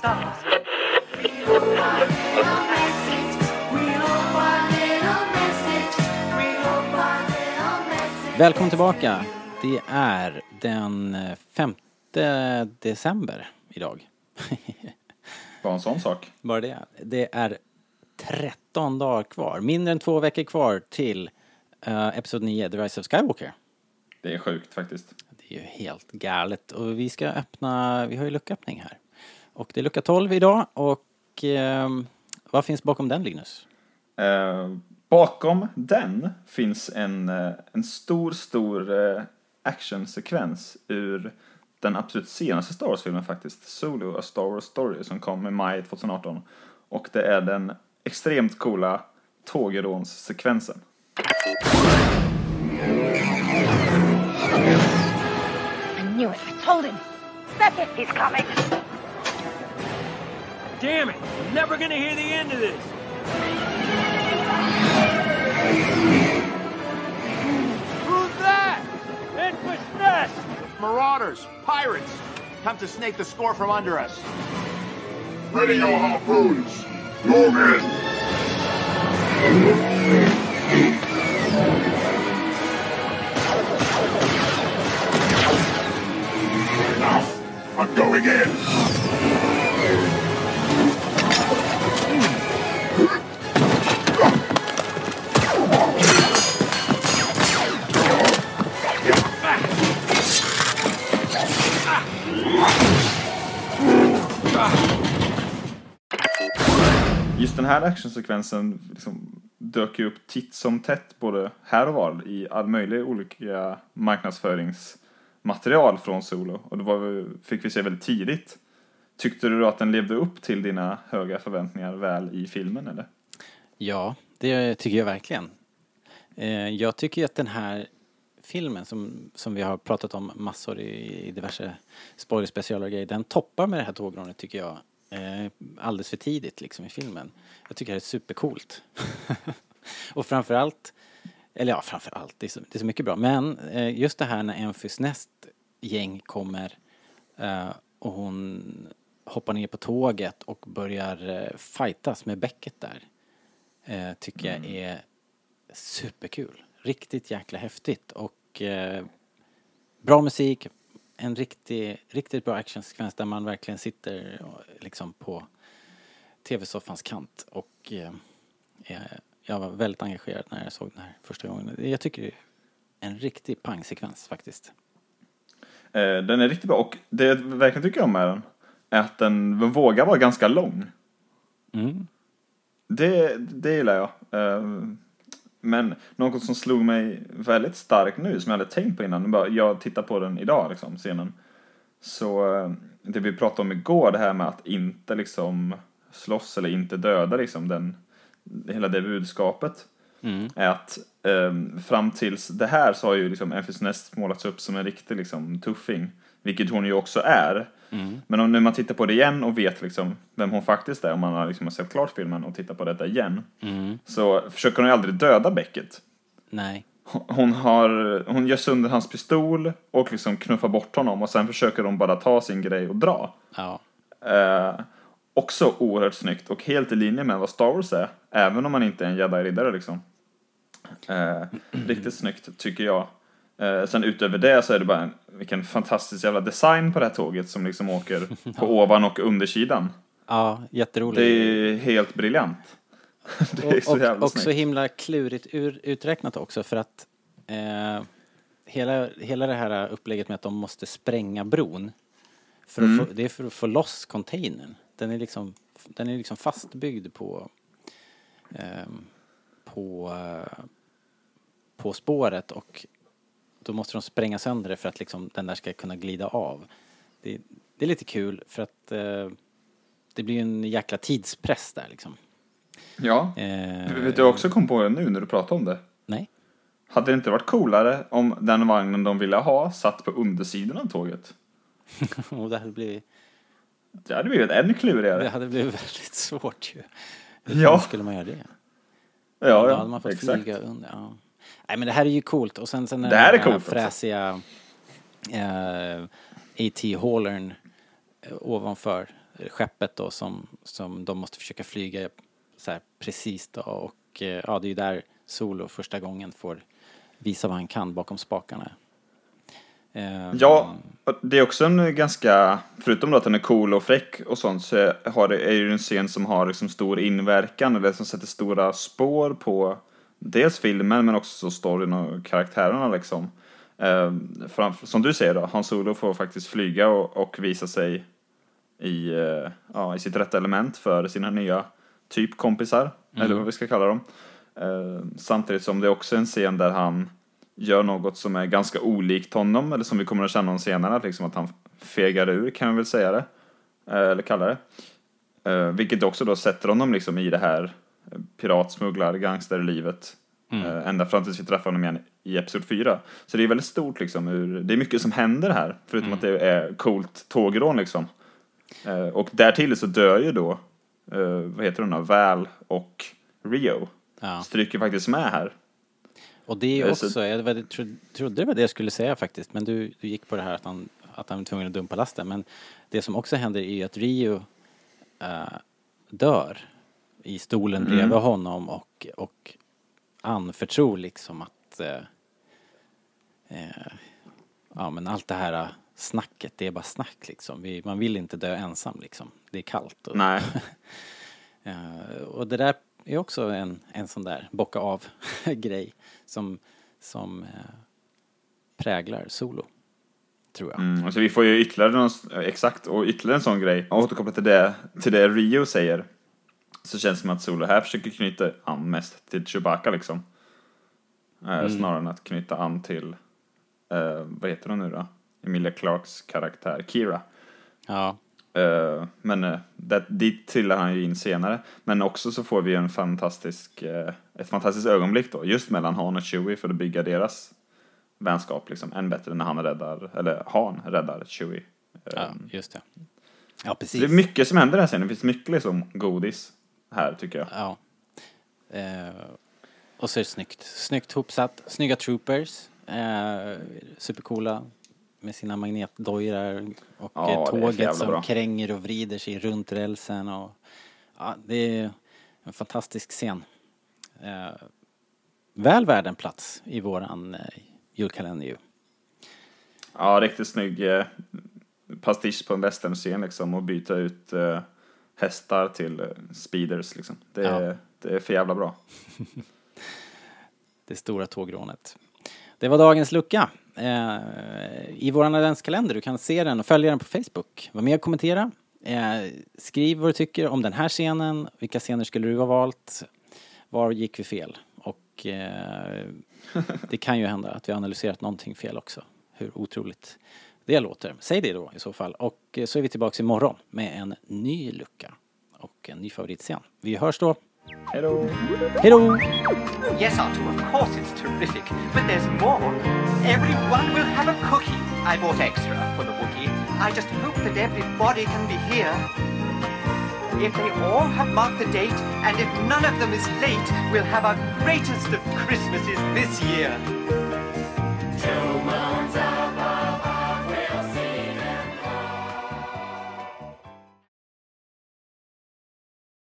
stars. Välkommen tillbaka. Det är den 5 december idag. Bara en sån sak. Bara det. Det är 13 dagar kvar. Mindre än två veckor kvar till uh, Episod 9, The Rise of Skywalker. Det är sjukt faktiskt. Det är ju helt galet. Och vi ska öppna, vi har ju lucköppning här. Och det är lucka 12 idag och eh, vad finns bakom den Linus? Eh, bakom den finns en, eh, en stor, stor eh, actionsekvens ur den absolut senaste Star Wars-filmen faktiskt, Solo, A Star Wars Story, som kom i maj 2018. Och det är den extremt coola tågrånssekvensen. I knew it. I told him. Beckett, he's coming. Damn it! I'm never gonna hear the end of this. Who's that? Infus Nest! Marauders, pirates, come to snake the score from under us. Ready your harpoons! Move in! Enough! I'm going in! Just den här actionsekvensen liksom dök ju upp titt som tätt både här och var i all möjlig olika marknadsföringsmaterial från Solo. Och det var, fick vi se väldigt tidigt. Tyckte du då att den levde upp till dina höga förväntningar väl i filmen eller? Ja, det tycker jag verkligen. Eh, jag tycker ju att den här filmen som, som vi har pratat om massor i, i diverse spoilerspecialer och grejer, den toppar med det här tågrånet tycker jag. Eh, alldeles för tidigt liksom i filmen. Jag tycker det är supercoolt. och framförallt, eller ja framförallt, det är så, det är så mycket bra, men eh, just det här när Enfys näst gäng kommer eh, och hon hoppar ner på tåget och börjar eh, fightas med Becket där. Eh, tycker jag är superkul. Riktigt jäkla häftigt och eh, bra musik, en riktig, riktigt bra actionsekvens där man verkligen sitter och, liksom på tv-soffans kant och eh, eh, jag var väldigt engagerad när jag såg den här första gången. Jag tycker det är en riktig pangsekvens faktiskt. Eh, den är riktigt bra och det jag verkligen tycker om med den är att den vågar vara ganska lång. Mm. Det, det gillar jag. Eh, Men något som slog mig väldigt starkt nu, som jag hade tänkt på innan, bara jag tittar på den idag, liksom, scenen. Så eh, det vi pratade om igår, det här med att inte liksom slåss eller inte döda liksom den, hela det budskapet. Är att eh, fram tills det här så har ju liksom Nest målats upp som en riktig liksom tuffing. Vilket hon ju också är. Men om, när man tittar på det igen och vet liksom vem hon faktiskt är, om man har liksom sett klart filmen och tittar på detta igen. Så försöker hon ju aldrig döda Beckett. Nej. Hon, har, hon gör sönder hans pistol och liksom knuffar bort honom och sen försöker de bara ta sin grej och dra. Ja. Eh, också oerhört snyggt och helt i linje med vad Star Wars är, även om man inte är en jedi-riddare liksom. Eh, riktigt snyggt tycker jag. Eh, sen utöver det så är det bara en, vilken fantastisk jävla design på det här tåget som liksom åker på ovan och undersidan. Ja, jätteroligt. Det är helt briljant. det är så och, jävla och så himla klurigt ur, uträknat också för att eh, hela, hela det här upplägget med att de måste spränga bron. För att Mm. få, det är för att få loss containern. Den är liksom, den är liksom fastbyggd på, ehm, på, eh, på spåret och då måste de spränga sönder det för att liksom den där ska kunna glida av. Det, det är lite kul för att eh, det blir ju en jäkla tidspress där liksom. Ja. Eh, Vet du också kom på nu när du pratade om det? Nej. Hade det inte varit coolare om den vagnen de ville ha satt på undersidan av tåget? Det hade blivit, Det hade blivit ännu klurigare. det hade blivit väldigt svårt ju. Ja. Hur skulle man göra det? Ja, Då hade man ja, fått exakt. flyga under. Ja. Nej men det här är ju coolt och sen, sen Det här är den coolt fräsiga eh, A.T. Hallern eh, ovanför skeppet då som, som de måste försöka flyga så här precis då och eh, ja, det är ju där Solo första gången får visa vad han kan bakom spakarna. Eh, Ja, det är också en ganska, förutom då att den är cool och fräck och sånt, så har är det ju en scen som har liksom stor inverkan, eller som sätter stora spår på dels filmen, men också storyn och karaktärerna liksom. Eh, framför, som du säger då, Han Solo får faktiskt flyga och, och visa sig i, eh, ja, i sitt rätta element för sina nya typ kompisar, eller vad vi ska kalla dem. Eh, samtidigt som det är också en scen där han gör något som är ganska olikt honom, eller som vi kommer att känna om senare, liksom att han fegar ur kan vi väl säga det, eh, eller kalla det. Eh, vilket också då sätter honom liksom i det här piratsmugglar, gangsterlivet, eh, ända fram tills vi träffar honom igen i Episod 4. Så det är väldigt stort liksom, ur, det är mycket som händer här, förutom att det är coolt tågrån liksom. Eh, och därtill så dör ju då, eh, vad heter hon då, Val och Rio. Ja. Stryker faktiskt med här. Och det är Eh, så- också, jag trodde det var det jag skulle säga faktiskt, men du, du gick på det här att han, att han var tvungen att dumpa lasten. Men det som också händer är ju att Rio eh, dör i stolen bredvid honom och, och anförtror liksom att eh, eh, ja men allt det här eh, snacket, det är bara snack liksom. Vi, man vill inte dö ensam liksom. Det är kallt. Och, Nej. Eh, och det där är också en, en sån där bocka av grej som, som eh, präglar Solo. Tror jag. Mm, alltså vi får ju ytterligare någon, exakt, och ytterligare en sån grej. Och återkopplat till det, till det Rio säger. Så känns det som att Solo här försöker knyta an mest till Chewbacca liksom. Eh, Snarare än att knyta an till, eh, vad heter hon nu då? Emilia Clarks karaktär, Kira. Ja, Eh, men eh, det, dit trillar han ju in senare. Men också så får vi en fantastisk, eh, ett fantastiskt ögonblick då, just mellan Han och Chewie för att bygga deras vänskap liksom. Än bättre när han räddar, eller Han räddar Chewie. Ja just det. Ja, precis. det är mycket som händer i den här scenen. Det finns mycket liksom godis här tycker jag. Ja. Eh, och så är det snyggt. Snyggt hopsatt. Snygga troopers. Eh, supercoola. Med sina magnetdojor där. Och Ja, tåget som bra. kränger och vrider sig runt rälsen. Och, ja, det är en fantastisk scen. Eh, väl värd en plats i våran eh, julkalender ju. Ja, riktigt snygg eh, pastisch på en westernscen liksom och byta ut eh, hästar till eh, speeders liksom. Det är, Ja. det är för jävla bra. Det stora tågrånet. Det var dagens lucka. Eh, I vår adventskalender, du kan se den och följa den på Facebook. Var med och kommentera. Eh, skriv vad du tycker om den här scenen. Vilka scener skulle du ha valt? Var gick vi fel? Och eh, det kan ju hända att vi har analyserat någonting fel också. Hur otroligt det låter. Säg det då i så fall. Och eh, så är vi tillbaka imorgon med en ny lucka och en ny favoritscen. Vi hörs då. Hej då! Yes, Artu, of course it's terrific. But there's more. Everyone will have a cookie. I bought extra for the Wookiee. I just hope that everybody can be here. If they all have marked the date, and if none of them is late, we'll have our greatest of Christmases this year.